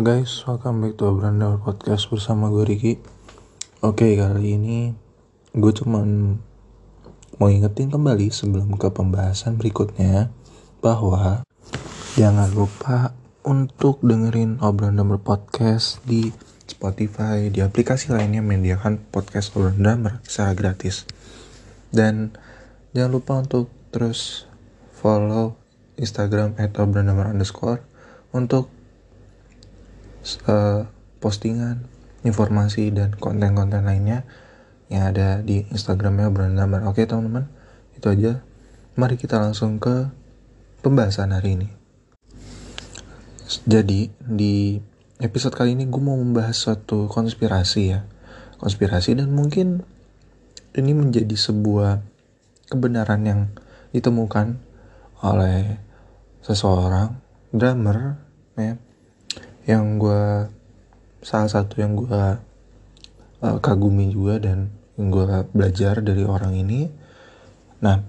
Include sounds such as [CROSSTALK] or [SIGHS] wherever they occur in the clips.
Guys, welcome back to Obranda Podcast bersama gue Riki Oke, kali ini gue cuman mau ingetin kembali sebelum ke pembahasan berikutnya Bahwa jangan lupa untuk dengerin Obranda Podcast di Spotify Di aplikasi lainnya menyediakan podcast Obranda secara gratis. Dan jangan lupa untuk terus follow Instagram atau underscore untuk uh, postingan, informasi dan konten-konten lainnya yang ada di Instagramnya Brandamar. Oke teman-teman, itu aja. Mari kita langsung ke pembahasan hari ini. Jadi di episode kali ini gue mau membahas suatu konspirasi ya, konspirasi dan mungkin ini menjadi sebuah kebenaran yang ditemukan oleh seseorang drummer ya yang gue salah satu yang gue uh, kagumi juga dan gue belajar dari orang ini. Nah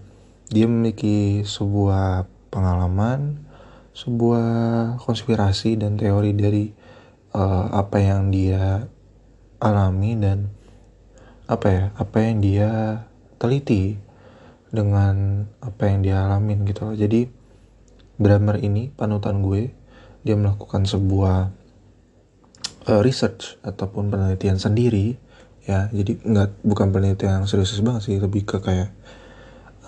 dia memiliki sebuah pengalaman sebuah konspirasi dan teori dari uh, apa yang dia alami dan apa ya apa yang dia teliti dengan apa yang dia alamin gitu loh. Jadi drummer ini panutan gue dia melakukan sebuah uh, research ataupun penelitian sendiri ya. Jadi nggak bukan penelitian yang serius banget sih lebih ke kayak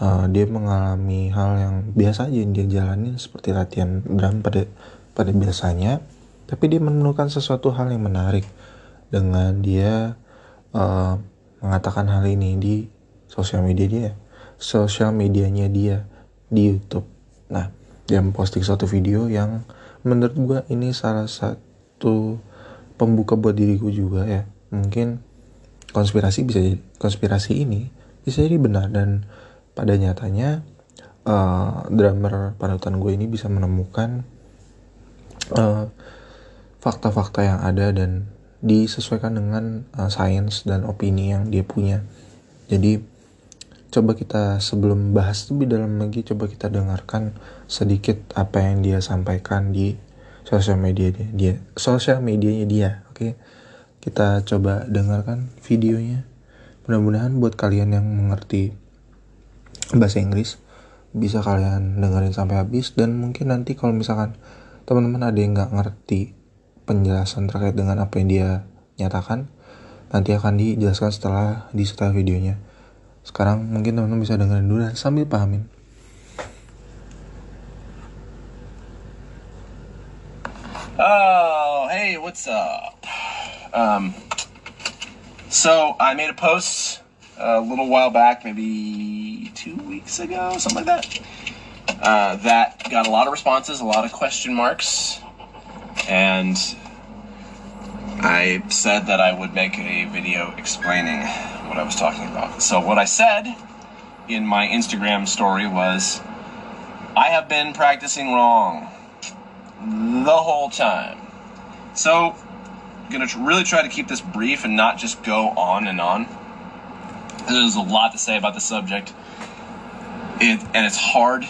uh, dia mengalami hal yang biasa aja yang dia jalani seperti latihan drum pada pada biasanya. Tapi dia menemukan sesuatu hal yang menarik dengan dia uh, mengatakan hal ini di sosial media dia sosial medianya dia di YouTube. Nah dia memposting suatu video yang menurut gue ini salah satu pembuka buat diriku juga ya. Mungkin konspirasi bisa jadi konspirasi ini bisa jadi benar dan pada nyatanya uh, drummer panutan gue ini bisa menemukan fakta fakta-fakta yang ada dan disesuaikan dengan uh, sains dan opini yang dia punya. Jadi coba kita sebelum bahas lebih dalam lagi coba kita dengarkan sedikit apa yang dia sampaikan di sosial media dia, dia sosial medianya dia oke? Okay? kita coba dengarkan videonya. Mudah-mudahan buat kalian yang mengerti bahasa Inggris bisa kalian dengerin sampai habis. Dan mungkin nanti kalau misalkan teman-teman ada yang nggak ngerti penjelasan terkait dengan apa yang dia nyatakan nanti akan dijelaskan setelah di setelah videonya sekarang mungkin teman-teman bisa dengerin dulu sambil pahamin. Oh, hey, what's up? Um, so I made a post a little while back, maybe two weeks ago, something like that. Uh, that got a lot of responses, a lot of question marks, and I said that I would make a video explaining what I was talking about. So, what I said in my Instagram story was I have been practicing wrong the whole time. So, I'm going to really try to keep this brief and not just go on and on. There's a lot to say about the subject, it, and it's hard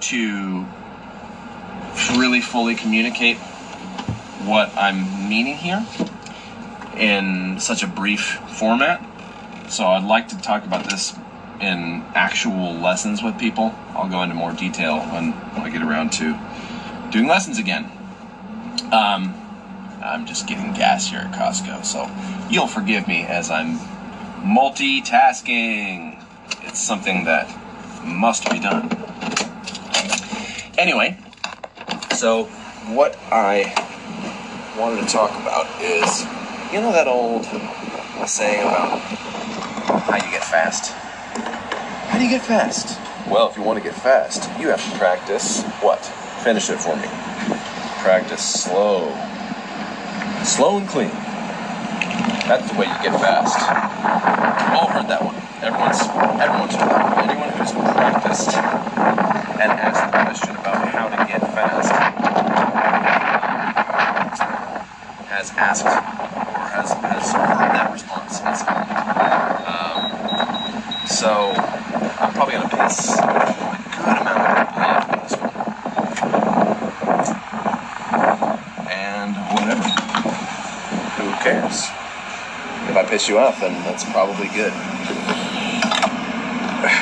to really fully communicate what I'm meaning here in such a brief format. So I'd like to talk about this in actual lessons with people. I'll go into more detail when, when I get around to doing lessons again. Um, I'm just getting gas here at Costco, so you'll forgive me as I'm multitasking. It's something that must be done. Anyway, so what I wanted to talk about is you know that old saying about how you get fast? How do you get fast? Well, if you want to get fast, you have to practice what? Finish it for me. Practice slow. Slow and clean. That's the way you get fast. We've all heard that one. Everyone's everyone's heard that one. Anyone who's practiced and asked the question about how to get fast has asked or has, has heard that response point. Um, so I'm probably going to piss a good amount of people off this one. And whatever. cares? If I piss you off, then that's probably good. [SIGHS]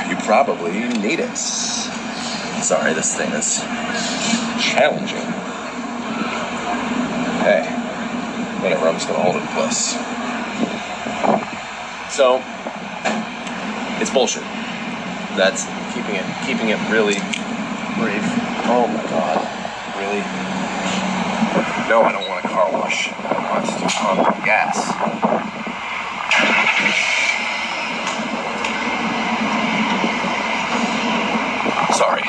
You probably need it. Sorry, this thing is challenging. Hey, whatever, I'm just gonna hold it in place. So, it's bullshit. That's keeping it keeping it really brief. Oh my god. Really? No, I don't want a car wash. I want to pump gas. Sorry.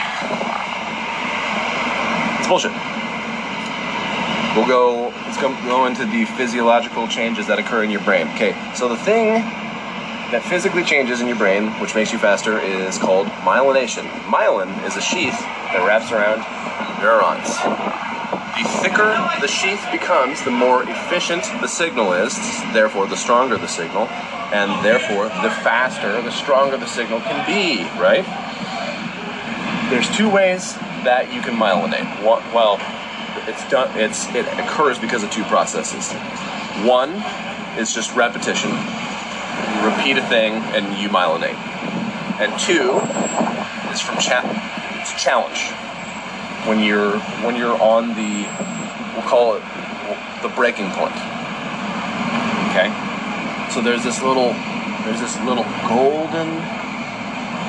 It's bullshit. We'll go. Let's go, go into the physiological changes that occur in your brain. Okay, so the thing that physically changes in your brain, which makes you faster, is called myelination. Myelin is a sheath that wraps around neurons. The thicker the sheath becomes, the more efficient the signal is, therefore, the stronger the signal, and therefore, the faster, the stronger the signal can be, right? There's two ways that you can myelinate. Well, it's done. It's it occurs because of two processes. One is just repetition. You repeat a thing and you myelinate. And two is from cha- challenge. When you're when you're on the we'll call it the breaking point. Okay. So there's this little there's this little golden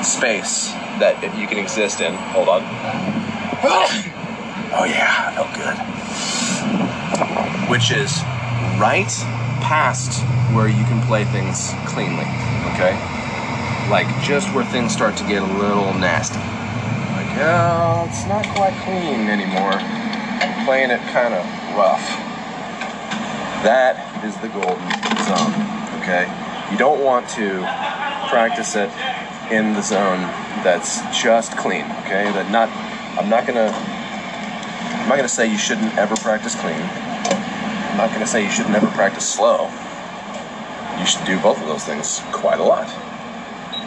space that you can exist in. Hold on. Oh yeah, felt good. Which is right past where you can play things cleanly. Okay? Like just where things start to get a little nasty. Like, oh, it's not quite clean anymore. I'm playing it kind of rough. That is the golden zone. Okay? You don't want to practice it in the zone that's just clean. Okay? That not. I'm not gonna. I'm not gonna say you shouldn't ever practice clean. I'm not gonna say you should never practice slow. You should do both of those things quite a lot.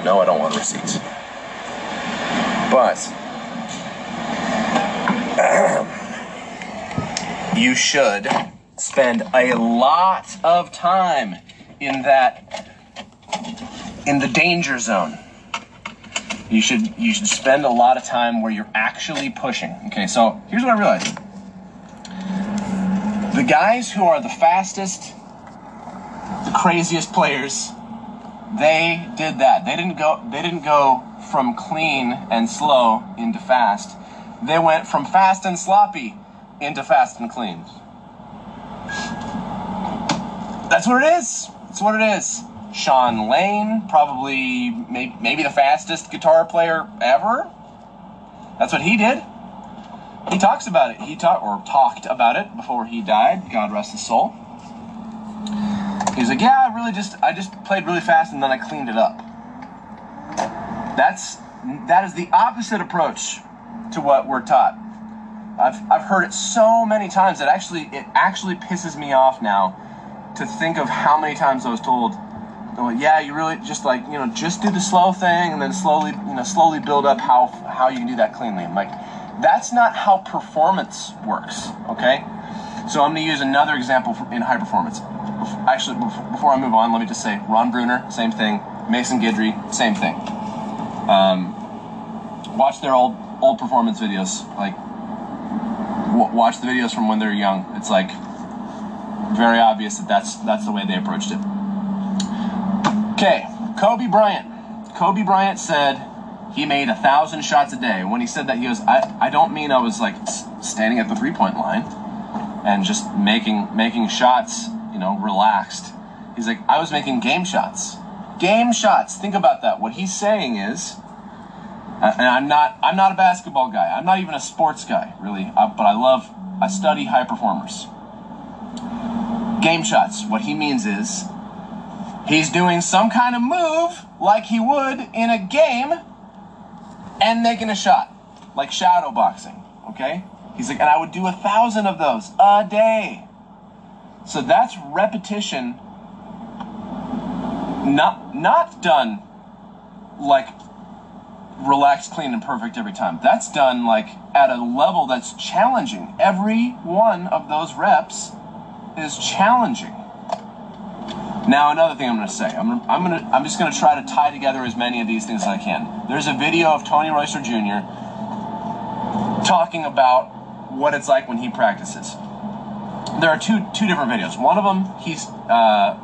No, I don't want receipts. But [CLEARS THROAT] you should spend a lot of time in that in the danger zone. You should you should spend a lot of time where you're actually pushing. Okay, so here's what I realized. The guys who are the fastest, the craziest players, they did that. They didn't go they didn't go from clean and slow into fast. They went from fast and sloppy into fast and clean. That's what it is. That's what it is. Sean Lane, probably may- maybe the fastest guitar player ever. That's what he did. He talks about it. He talked or talked about it before he died. God rest his soul. He's like, yeah, I really just I just played really fast and then I cleaned it up. That's that is the opposite approach to what we're taught. I've I've heard it so many times that actually it actually pisses me off now to think of how many times I was told, oh, yeah, you really just like you know just do the slow thing and then slowly you know slowly build up how how you can do that cleanly. I'm like, that's not how performance works. Okay, so I'm going to use another example in high performance. Actually, before I move on, let me just say Ron Bruner, same thing. Mason Guidry, same thing. Um, watch their old old performance videos. Like, w- watch the videos from when they're young. It's like very obvious that that's that's the way they approached it. Okay, Kobe Bryant. Kobe Bryant said he made a thousand shots a day. When he said that, he goes, "I, I don't mean I was like standing at the three point line and just making making shots, you know, relaxed." He's like, "I was making game shots, game shots. Think about that. What he's saying is." And I'm not I'm not a basketball guy. I'm not even a sports guy, really. But I love I study high performers. Game shots. What he means is he's doing some kind of move like he would in a game and making a shot, like shadow boxing. Okay? He's like, and I would do a thousand of those a day. So that's repetition. Not not done like relaxed, clean, and perfect every time. That's done like at a level that's challenging. Every one of those reps is challenging. Now, another thing I'm going to say, I'm, I'm, gonna, I'm just going to try to tie together as many of these things as I can. There's a video of Tony Royster Jr. talking about what it's like when he practices. There are two two different videos. One of them, he's uh,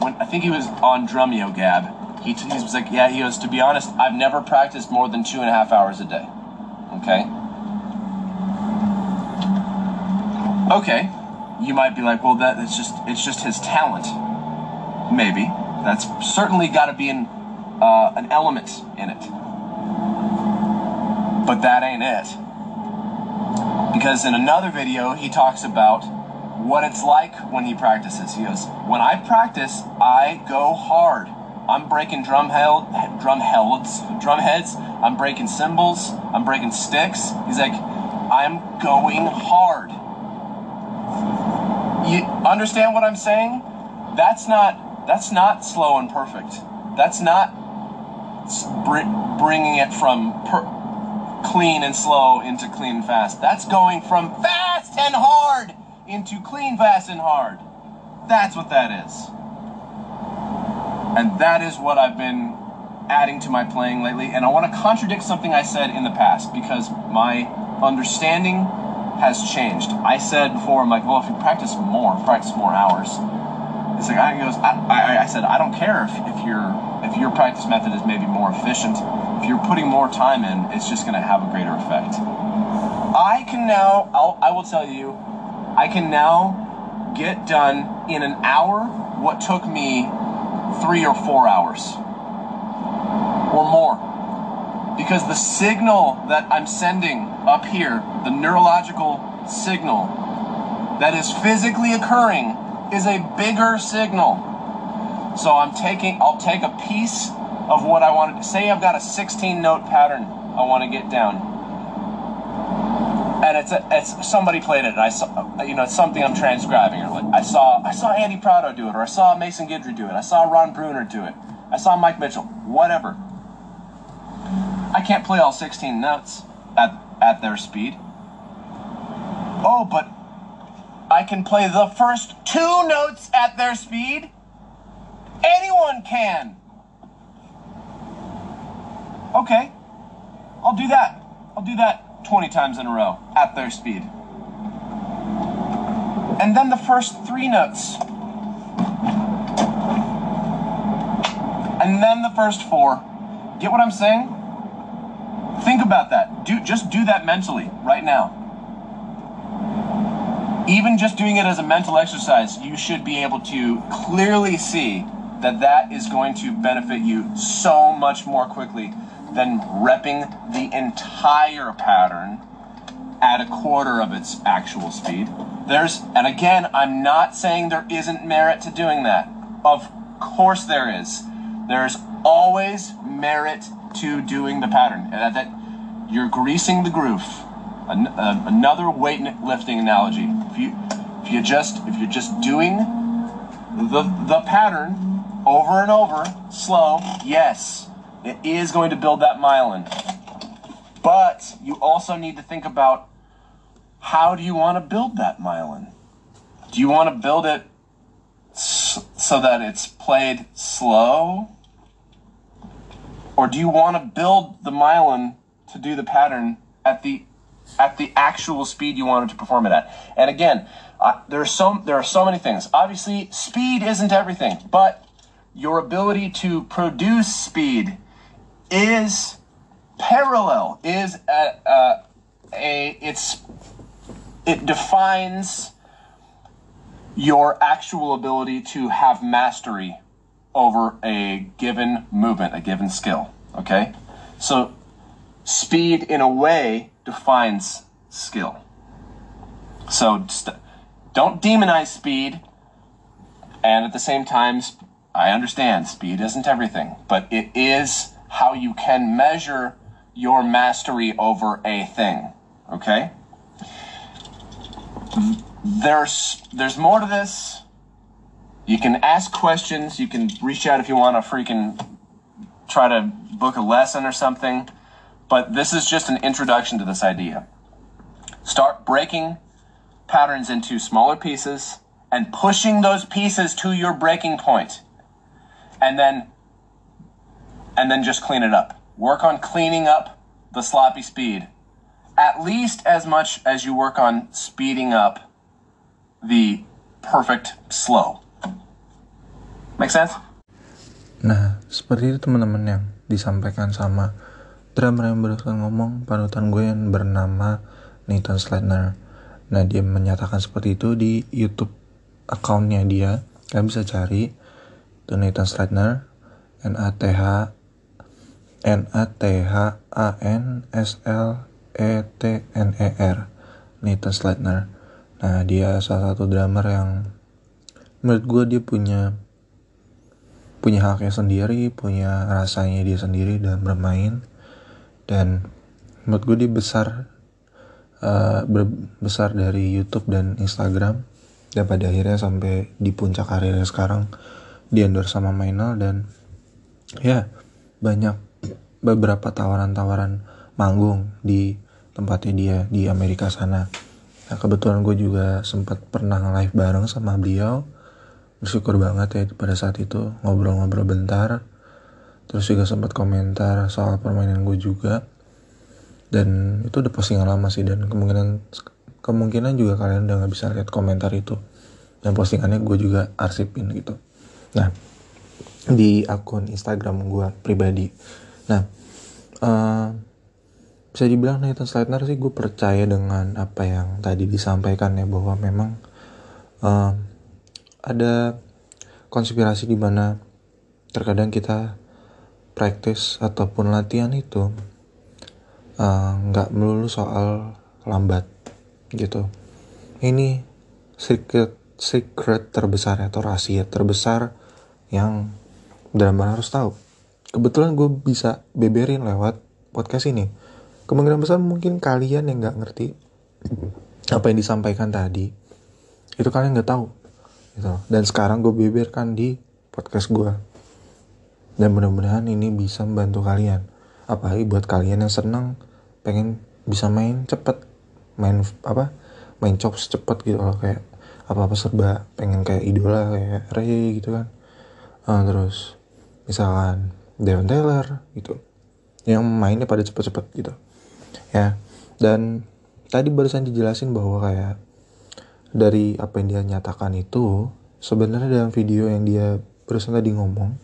when I think he was on Drumeo Gab. He, he was like, yeah, he goes, to be honest, I've never practiced more than two and a half hours a day. Okay. Okay. You might be like, well, that it's just it's just his talent. Maybe that's certainly got to be an uh, an element in it, but that ain't it. Because in another video, he talks about what it's like when he practices. He goes, "When I practice, I go hard. I'm breaking drum held, drum heads, drum heads. I'm breaking cymbals. I'm breaking sticks." He's like, "I'm going hard." You understand what I'm saying? That's not that's not slow and perfect. That's not br- bringing it from clean and slow into clean and fast. That's going from fast and hard into clean, fast, and hard. That's what that is. And that is what I've been adding to my playing lately. And I want to contradict something I said in the past because my understanding has changed. I said before, I'm like, well, if you practice more, practice more hours. It's like I goes. I, I, I said I don't care if, if your if your practice method is maybe more efficient. If you're putting more time in, it's just going to have a greater effect. I can now. I'll, I will tell you, I can now get done in an hour what took me three or four hours or more because the signal that I'm sending up here, the neurological signal that is physically occurring, is a bigger signal. So I'm taking, I'll take a piece of what I wanted to say. I've got a 16 note pattern I want to get down, and it's a, it's somebody played it. and I saw, you know, it's something I'm transcribing. Or like I saw, I saw Andy Prado do it, or I saw Mason Guidry do it. I saw Ron Bruner do it. I saw Mike Mitchell. Whatever. I can't play all 16 notes at, at their speed. Oh, but I can play the first two notes at their speed. Anyone can. Okay, I'll do that. I'll do that 20 times in a row at their speed. And then the first three notes. And then the first four. Get what I'm saying? Think about that. Do just do that mentally right now. Even just doing it as a mental exercise, you should be able to clearly see that that is going to benefit you so much more quickly than repping the entire pattern at a quarter of its actual speed. There's and again, I'm not saying there isn't merit to doing that. Of course there is. There's always merit to doing the pattern. That, that you're greasing the groove. An, uh, another weightlifting analogy. If you if you just if you're just doing the the pattern over and over, slow, yes, it is going to build that myelin. But you also need to think about how do you want to build that myelin? Do you want to build it so that it's played slow? Or do you want to build the myelin to do the pattern at the at the actual speed you wanted to perform it at? And again, uh, there are so there are so many things. Obviously, speed isn't everything, but your ability to produce speed is parallel is a, a, a it's it defines your actual ability to have mastery over a given movement, a given skill. Okay? So, speed in a way defines skill. So, st- don't demonize speed. And at the same time, I understand speed isn't everything, but it is how you can measure your mastery over a thing. Okay? There's there's more to this. You can ask questions. You can reach out if you want to freaking try to book a lesson or something. But this is just an introduction to this idea. Start breaking patterns into smaller pieces and pushing those pieces to your breaking point. And then and then just clean it up. Work on cleaning up the sloppy speed at least as much as you work on speeding up the perfect slow. Make sense? Nah, seperti itu teman-teman yang disampaikan sama drummer yang barusan ngomong panutan gue yang bernama Nathan Slatner. Nah, dia menyatakan seperti itu di YouTube accountnya dia. Kalian bisa cari itu Nathan Slatner N A T H N A T H A N S L E T N E R Nathan Slatner nah dia salah satu drummer yang menurut gue dia punya punya haknya sendiri punya rasanya dia sendiri dalam bermain dan menurut gue dia besar uh, besar dari YouTube dan Instagram dan pada akhirnya sampai di puncak karirnya sekarang di endorse sama Mainal dan ya banyak beberapa tawaran-tawaran manggung di tempatnya dia di Amerika sana. Nah, kebetulan gue juga sempat pernah live bareng sama beliau. Bersyukur banget ya pada saat itu ngobrol-ngobrol bentar. Terus juga sempat komentar soal permainan gue juga. Dan itu udah postingan lama sih dan kemungkinan kemungkinan juga kalian udah nggak bisa lihat komentar itu. Dan postingannya gue juga arsipin gitu. Nah, di akun Instagram gue pribadi. Nah, uh, bisa dibilang Nathan Slatner sih gue percaya dengan apa yang tadi disampaikan ya bahwa memang uh, ada konspirasi di mana terkadang kita praktis ataupun latihan itu eh, nggak uh, melulu soal lambat gitu. Ini secret secret terbesar atau rahasia terbesar yang drama harus tahu. Kebetulan gue bisa beberin lewat podcast ini. Kemungkinan besar mungkin kalian yang nggak ngerti apa yang disampaikan tadi. Itu kalian nggak tahu gitu. Dan sekarang gue beberkan di podcast gue. Dan mudah-mudahan ini bisa membantu kalian. Apalagi buat kalian yang senang pengen bisa main cepet. Main apa main chops cepet gitu loh. Kayak apa apa serba pengen kayak idola kayak Ray gitu kan. Uh, terus misalkan Devon Taylor gitu. Yang mainnya pada cepet-cepet gitu. Ya. Dan tadi barusan dijelasin bahwa kayak dari apa yang dia nyatakan itu sebenarnya dalam video yang dia barusan tadi ngomong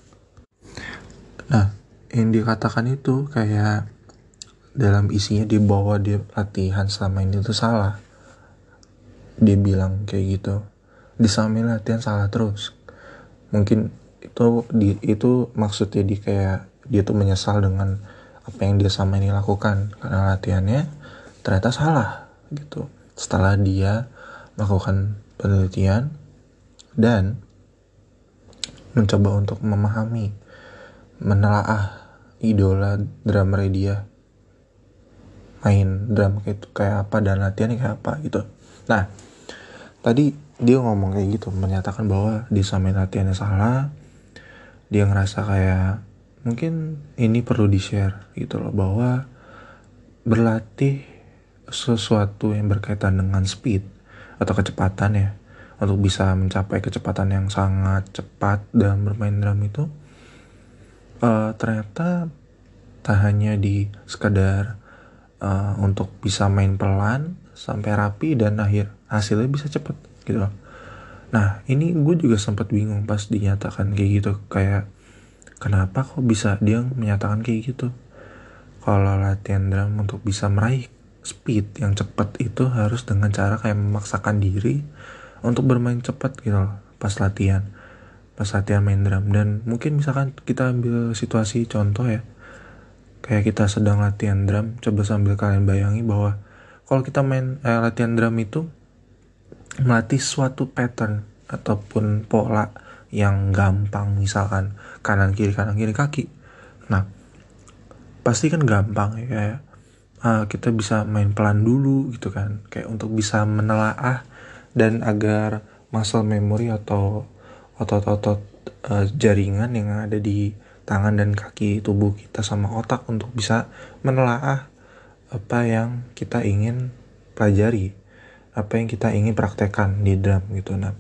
nah yang dikatakan itu kayak dalam isinya dia bawa dia latihan selama ini itu salah. Dia bilang kayak gitu di samping latihan salah terus. Mungkin itu di itu maksudnya di kayak dia tuh menyesal dengan apa yang dia sama ini lakukan. Karena latihannya ternyata salah gitu. Setelah dia melakukan penelitian dan mencoba untuk memahami menelaah idola drummer dia main drum kayak kayak apa dan latihannya kayak apa gitu. Nah tadi dia ngomong kayak gitu menyatakan bahwa di samping latihannya salah. Dia ngerasa kayak mungkin ini perlu di share gitu loh bahwa berlatih sesuatu yang berkaitan dengan speed atau kecepatan ya untuk bisa mencapai kecepatan yang sangat cepat dalam bermain drum itu uh, ternyata tak hanya di sekadar uh, untuk bisa main pelan sampai rapi dan akhir hasilnya bisa cepet gitu loh. Nah ini gue juga sempat bingung pas dinyatakan kayak gitu kayak kenapa kok bisa dia menyatakan kayak gitu kalau latihan drum untuk bisa meraih speed yang cepat itu harus dengan cara kayak memaksakan diri untuk bermain cepat gitu loh pas latihan. Pas latihan main drum. Dan mungkin misalkan kita ambil situasi contoh ya kayak kita sedang latihan drum coba sambil kalian bayangi bahwa kalau kita main eh, latihan drum itu melatih suatu pattern ataupun pola yang gampang misalkan kanan kiri kanan kiri kaki. Nah pasti kan gampang ya uh, kita bisa main pelan dulu gitu kan. Kayak untuk bisa menelaah dan agar muscle memory atau otot-otot uh, jaringan yang ada di tangan dan kaki tubuh kita sama otak untuk bisa menelaah apa yang kita ingin pelajari apa yang kita ingin praktekkan di drum gitu. Nah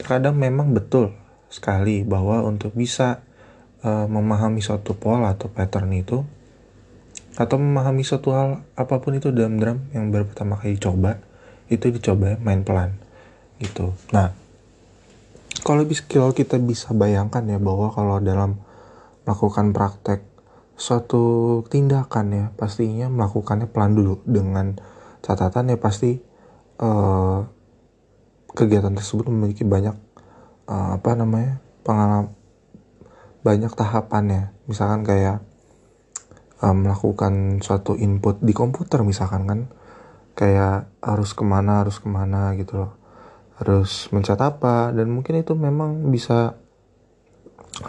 terkadang memang betul sekali bahwa untuk bisa uh, memahami suatu pola atau pattern itu atau memahami suatu hal apa pun itu dalam drum yang baru pertama kali coba itu dicoba main pelan gitu. Nah kalau skill kita bisa bayangkan ya bahwa kalau dalam melakukan praktek suatu tindakan ya pastinya melakukannya pelan dulu. Dengan catatan ya pasti uh, kegiatan tersebut memiliki banyak uh, apa namanya pengalaman banyak tahapannya. Misalkan kayak uh, melakukan suatu input di komputer misalkan kan. Kayak harus ke mana harus ke mana gitu loh. Harus mencet apa dan mungkin itu memang bisa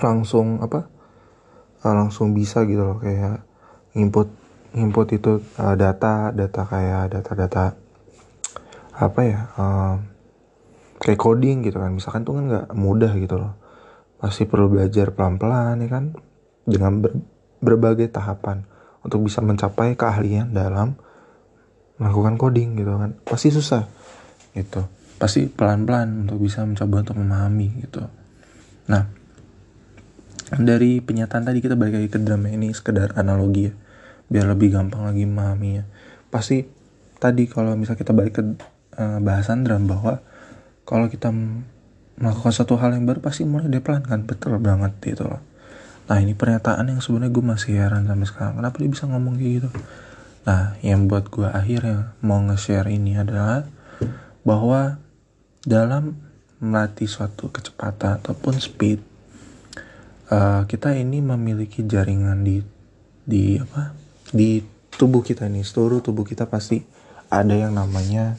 langsung apa uh, langsung bisa gitu loh. Kayak input input itu uh, data data kayak data-data apa ya uh, kayak coding gitu kan. Misalkan tuh kan nggak mudah gitu loh. Pasti perlu belajar pelan-pelan ya kan. Dengan ber berbagai tahapan untuk bisa mencapai keahlian dalam melakukan coding gitu kan. Pasti susah gitu. Pasti pelan-pelan untuk bisa mencoba untuk memahami gitu. Nah dari penyataan tadi kita balik lagi ke drama ini sekedar analogi ya biar lebih gampang lagi memahaminya. Pasti tadi kalau misal kita balik ke uh, bahasan drama bahwa kalau kita melakukan satu hal yang baru pasti mulai dari pelan kan betul banget gitu loh Nah ini pernyataan yang sebenarnya gue masih heran sampai sekarang. Kenapa dia bisa ngomong kayak gitu? Nah yang buat gue akhirnya mau nge-share ini adalah bahwa dalam melatih suatu kecepatan ataupun speed uh, kita ini memiliki jaringan di di apa di tubuh kita ini seluruh tubuh kita pasti ada yang namanya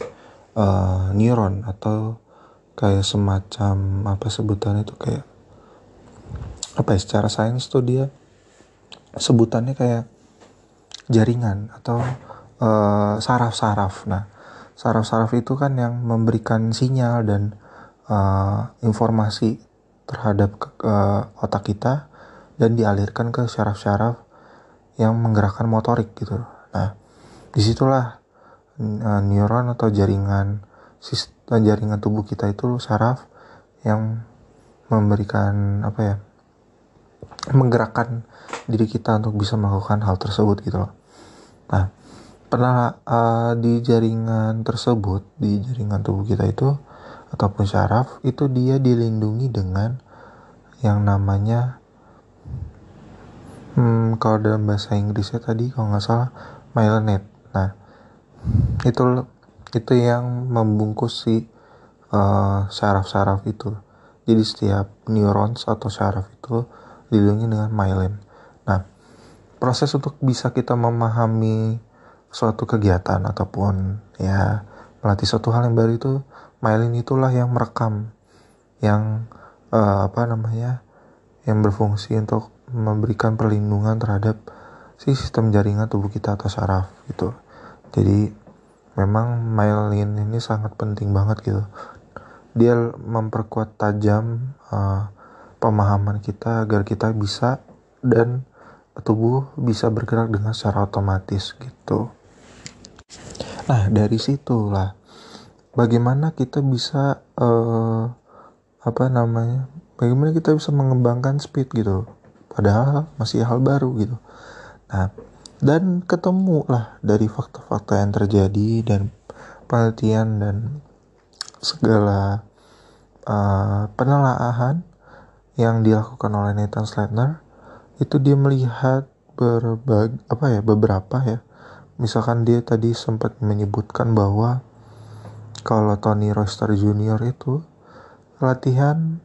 uh, neuron atau kayak semacam apa sebutan itu kayak apa ya secara sains tuh dia sebutannya kayak jaringan atau eh, saraf-saraf. Uh, nah, saraf-saraf itu kan yang memberikan sinyal dan uh, informasi terhadap uh, otak kita dan dialirkan ke saraf-saraf yang menggerakkan motorik gitu. Nah, di situlah uh, neuron atau jaringan sistem jaringan tubuh kita itu saraf yang memberikan apa ya menggerakkan diri kita untuk bisa melakukan hal tersebut gitu loh. Nah, pernah uh, di jaringan tersebut, di jaringan tubuh kita itu ataupun syaraf itu dia dilindungi dengan yang namanya hmm, kalau dalam bahasa Inggrisnya tadi kalau nggak salah myelinated. Nah, itu itu yang membungkus si uh, saraf-saraf itu. Jadi setiap neurons atau syaraf itu dilindungi dengan myelin. Nah, proses untuk bisa kita memahami suatu kegiatan ataupun ya melatih suatu hal yang baru itu myelin itulah yang merekam yang uh, apa namanya yang berfungsi untuk memberikan perlindungan terhadap si sistem jaringan tubuh kita atau saraf gitu. Jadi memang myelin ini sangat penting banget gitu. Dia memperkuat tajam uh, pemahaman kita agar kita bisa dan tubuh bisa bergerak dengan secara otomatis gitu. Nah dari situlah bagaimana kita bisa uh, apa namanya, bagaimana kita bisa mengembangkan speed gitu, padahal masih hal baru gitu. Nah dan ketemu lah dari fakta-fakta yang terjadi dan penelitian dan segala uh, penelaahan yang dilakukan oleh Nathan Slatner itu dia melihat berbagi apa ya beberapa ya misalkan dia tadi sempat menyebutkan bahwa kalau Tony Royster Jr. itu latihan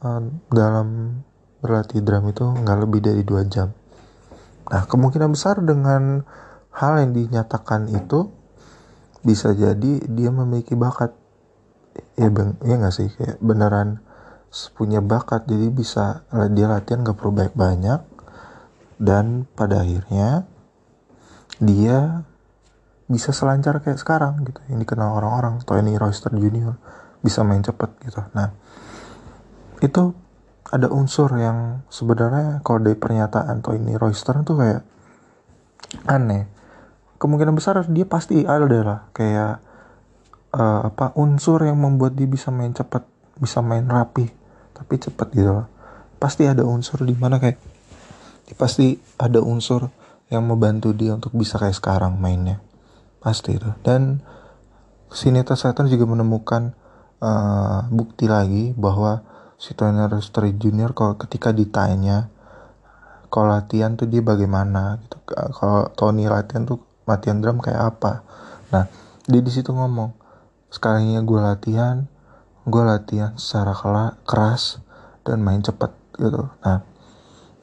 uh, dalam berlatih drum itu nggak lebih dari dua jam. Nah kemungkinan besar dengan hal yang dinyatakan itu bisa jadi dia memiliki bakat ya bang ya nggak sih kayak beneran punya bakat jadi bisa dia latihan gak perlu banyak-banyak. Dan pada akhirnya dia bisa selancar kayak sekarang gitu. Yang dikenal orang-orang Tony Royster Junior bisa main cepet gitu. Nah itu ada unsur yang sebenarnya kalau dari pernyataan Tony Royster itu kayak aneh. Kemungkinan besar dia pasti ada lah kayak uh, apa unsur yang membuat dia bisa main cepet bisa main rapi tapi cepet gitu loh. Pasti ada unsur di mana kayak pasti ada unsur yang membantu dia untuk bisa kayak sekarang mainnya. Pasti itu. Dan Sineta Saturn juga menemukan uh, bukti lagi bahwa si Tony Street Junior kalau ketika ditanya kalau latihan tuh dia bagaimana gitu. Kalau Tony latihan tuh latihan drum kayak apa. Nah dia di situ ngomong sekalinya gue latihan gue latihan secara keras dan main cepat gitu. Nah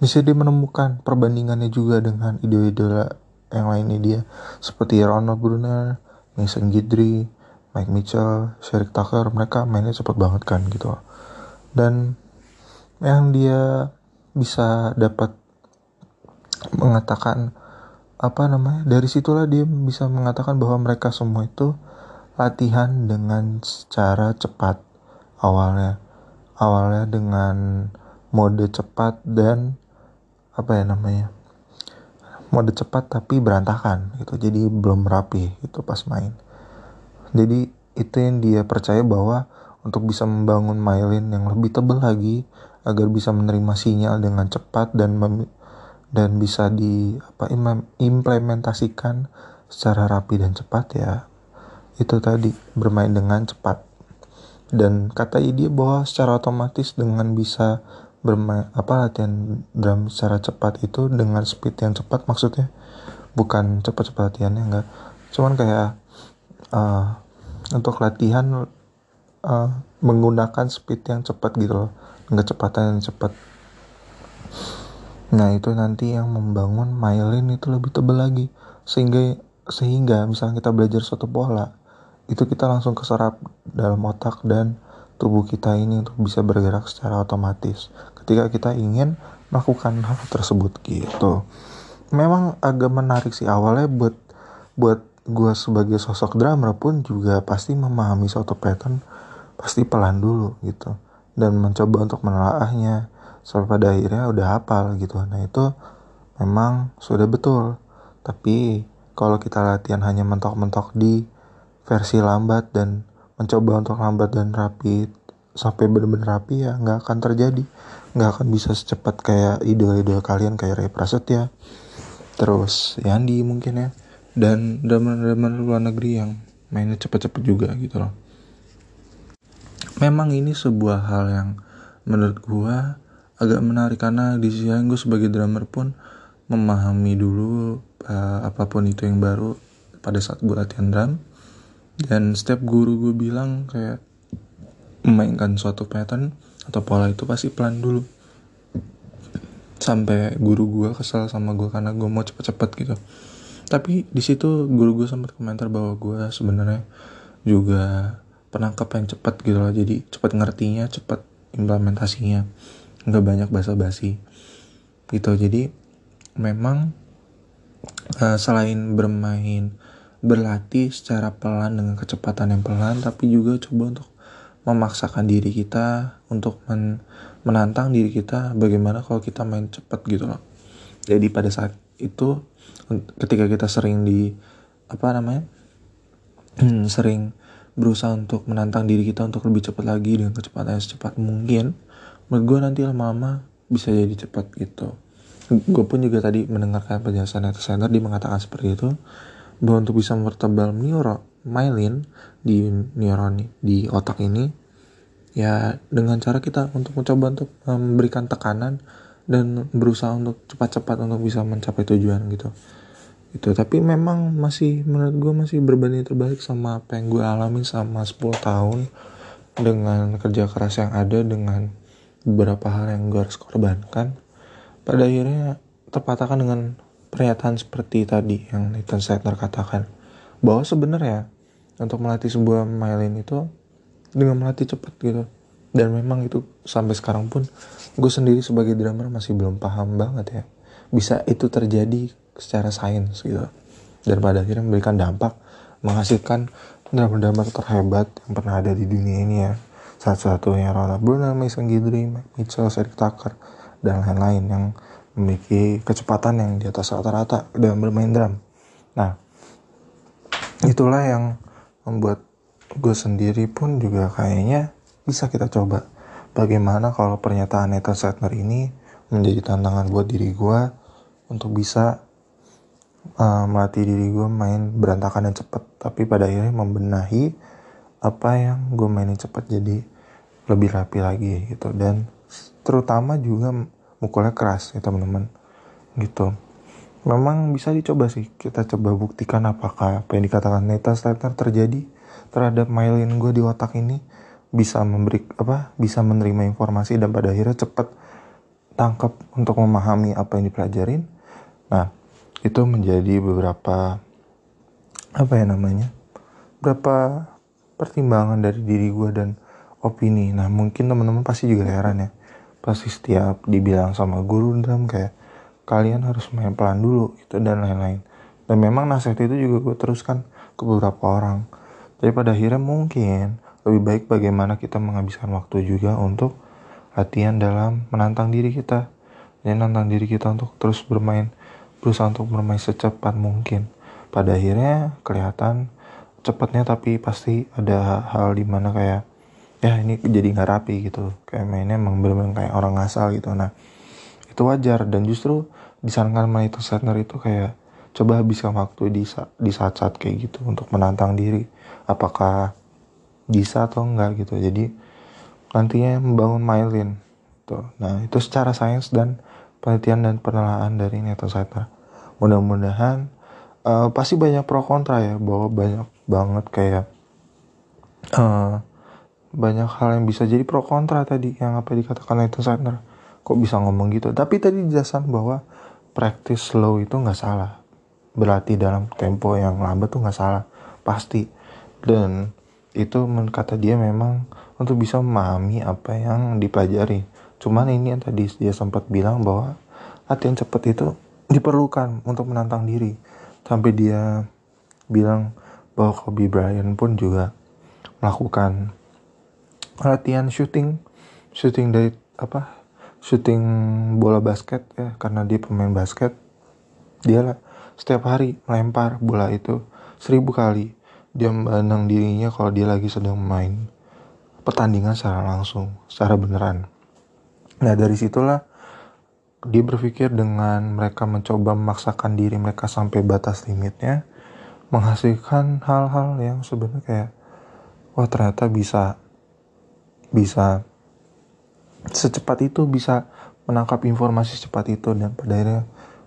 bisa dia menemukan perbandingannya juga dengan idola-idola yang lainnya dia. Seperti Ronald Brunner, Mason Guidry, Mike Mitchell, Sherrick Tucker mereka mainnya cepet banget kan gitu. Dan yang dia bisa dapat mengatakan apa namanya dari situlah dia bisa mengatakan bahwa mereka semua itu latihan dengan secara cepat awalnya awalnya dengan mode cepat dan apa ya namanya mode cepat tapi berantakan gitu. Jadi belum rapi itu pas main. Jadi itu yang dia percaya bahwa untuk bisa membangun myelin yang lebih tebal lagi agar bisa menerima sinyal dengan cepat dan dan bisa di apa implementasikan secara rapi dan cepat ya itu tadi bermain dengan cepat dan kata dia bahwa secara otomatis dengan bisa bermain apa latihan drum secara cepat itu dengan speed yang cepat maksudnya. Bukan cepat-cepat latihannya enggak. Cuman kayak uh, untuk latihan uh, menggunakan speed yang cepat gitu loh. Kecepatan yang cepat. Nah itu nanti yang membangun myelin itu lebih tebal lagi. Sehingga sehingga misalnya kita belajar suatu pola itu kita langsung keserap dalam otak dan tubuh kita ini untuk bisa bergerak secara otomatis. Ketika kita ingin melakukan hal tersebut gitu. Memang agak menarik sih awalnya buat buat gue sebagai sosok drummer pun juga pasti memahami suatu pattern pasti pelan dulu gitu. Dan mencoba untuk menelaahnya sampai pada akhirnya udah hafal gitu. Nah itu memang sudah betul. Tapi kalau kita latihan hanya mentok-mentok di versi lambat dan mencoba untuk lambat dan rapi sampai benar-benar rapi ya nggak akan terjadi. Nggak akan bisa secepat kayak idola-idola kalian kayak Ray Prasetya terus Yandi mungkin ya dan drama-drama luar negeri yang mainnya cepet-cepet juga gitu loh. Memang ini sebuah hal yang menurut gua agak menarik karena di sisi gue sebagai drummer pun memahami dulu uh, apa pun itu yang baru pada saat gue latihan drum dan setiap guru gue bilang kayak memainkan suatu pattern atau pola itu pasti pelan dulu. Sampai guru gue kesel sama gue karena gue mau cepet-cepet gitu. Tapi di situ guru gue sempat komentar bahwa gue sebenarnya juga penangkap yang cepat gitu loh. Jadi cepat ngertinya cepat implementasinya. Nggak banyak basa-basi. Gitu. Jadi memang uh, selain bermain berlatih secara pelan dengan kecepatan yang pelan tapi juga coba untuk memaksakan diri kita untuk men menantang diri kita bagaimana kalau kita main cepat gitu loh. Jadi pada saat itu ketika kita sering di apa namanya sering berusaha untuk menantang diri kita untuk lebih cepat lagi dengan kecepatan yang secepat mungkin menurut gue nanti lama-lama bisa jadi cepat gitu. Gue pun juga tadi mendengarkan penjelasan Neto Center dia mengatakan seperti itu bahwa untuk bisa mempertebal neuro myelin di neuron di otak ini ya dengan cara kita untuk mencoba untuk memberikan tekanan dan berusaha untuk cepat-cepat untuk bisa mencapai tujuan gitu. Itu tapi memang masih menurut gue masih berbanding terbalik sama apa yang gue alami sama 10 tahun dengan kerja keras yang ada dengan beberapa hal yang gue harus korbankan. Pada akhirnya terpatahkan dengan pernyataan seperti tadi yang Nathan Seidner katakan bahwa sebenarnya untuk melatih sebuah myelin itu dengan melatih cepat gitu. Dan memang itu sampai sekarang pun gue sendiri sebagai drummer masih belum paham banget ya bisa itu terjadi secara sains gitu. Dan pada akhirnya memberikan dampak menghasilkan drummer-drummer terhebat yang pernah ada di dunia ini ya. Satu-satunya Ronald Brunner, Mason Guidry, Mike Mitchell, Eric Tucker dan lain-lain yang memiliki kecepatan yang di atas rata-rata dalam bermain drum. Nah, itulah yang membuat gue sendiri pun juga kayaknya bisa kita coba bagaimana kalau pernyataan Nathan ini menjadi tantangan buat diri gue untuk bisa uh, melatih diri gue main berantakan dan cepet tapi pada akhirnya membenahi apa yang gue mainin cepet jadi lebih rapi lagi gitu dan terutama juga mukulnya keras ya teman-teman. Gitu. Memang bisa dicoba sih kita coba buktikan apakah apa yang dikatakan Nathan Slater terjadi terhadap myelin gue di otak ini bisa memberi apa bisa menerima informasi dan pada akhirnya cepat tangkap untuk memahami apa yang dipelajarin. Nah itu menjadi beberapa apa ya namanya beberapa pertimbangan dari diri gue dan opini. Nah mungkin teman-teman pasti juga heran ya pasti setiap dibilang sama guru drum kayak kalian harus main pelan dulu itu dan lain-lain dan memang nasihat itu juga gue teruskan ke beberapa orang tapi pada akhirnya mungkin lebih baik bagaimana kita menghabiskan waktu juga untuk latihan dalam menantang diri kita. Dan nantang diri kita untuk terus bermain, berusaha untuk bermain secepat mungkin. Pada akhirnya kelihatan cepatnya tapi pasti ada hal di mana kayak ya ini jadi nggak rapi gitu. Kayak mainnya emang bener-bener kayak orang ngasal gitu. Nah itu wajar. Dan justru disarankan sama itu Setner itu kayak coba habiskan waktu di di saat-saat kayak gitu untuk menantang diri. Apakah bisa atau enggak gitu. Jadi nantinya membangun myelin tuh nah itu secara sains dan penelitian dan penelaahan dari Nathan Saiter mudah-mudahan uh, pasti banyak pro kontra ya bahwa banyak banget kayak uh, banyak hal yang bisa jadi pro kontra tadi yang apa dikatakan Nathan Saiter kok bisa ngomong gitu? Tapi tadi dijelasin bahwa practice slow itu nggak salah. Berlatih dalam tempo yang lambat tuh nggak salah. Pasti. Dan itu kata dia memang untuk bisa memahami apa yang dipelajari. Cuman ini yang tadi dia sempat bilang bahwa latihan cepat itu diperlukan untuk menantang diri. Sampai dia bilang bahwa Kobe Bryant pun juga melakukan latihan shooting shooting dari apa shooting bola basket ya karena dia pemain basket dia lah setiap hari melempar bola itu seribu kali. Dia memandang dirinya kalau dia lagi sedang main pertandingan secara langsung, secara beneran. Nah dari situlah dia berpikir dengan mereka mencoba memaksakan diri mereka sampai batas limitnya, menghasilkan hal-hal yang sebenarnya kayak, wah ternyata bisa, bisa secepat itu bisa menangkap informasi secepat itu dan pada akhirnya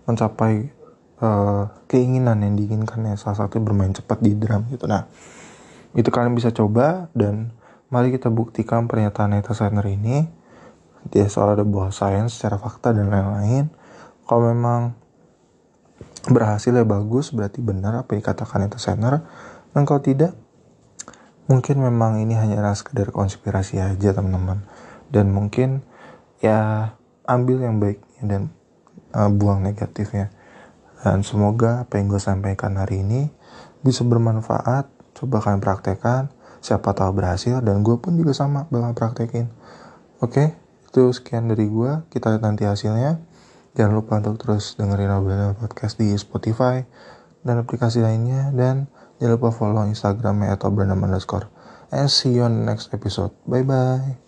mencapai uh, keinginan yang diinginkan ya salah satu bermain cepat di drum gitu. Nah itu kalian bisa coba dan mari kita buktikan pernyataan Neta Sainer ini. Dia soal ada buah sains secara fakta dan lain-lain. Kalau memang berhasil ya bagus berarti benar apa yang dikatakan Neta Sainer. Dan kalau tidak mungkin memang ini hanya sekedar konspirasi aja teman-teman dan mungkin ya ambil yang baiknya dan uh, buang negatifnya dan semoga apa yang gue sampaikan hari ini bisa bermanfaat. Coba kalian praktekkan. Siapa tahu berhasil dan gue pun juga sama bakal praktekin. Oke, itu sekian dari gue. Kita lihat nanti hasilnya. Jangan lupa untuk terus dengerin Obrolan Podcast di Spotify dan aplikasi lainnya. Dan jangan lupa follow Instagramnya atau Brandon underscore. And see you on next episode. Bye-bye.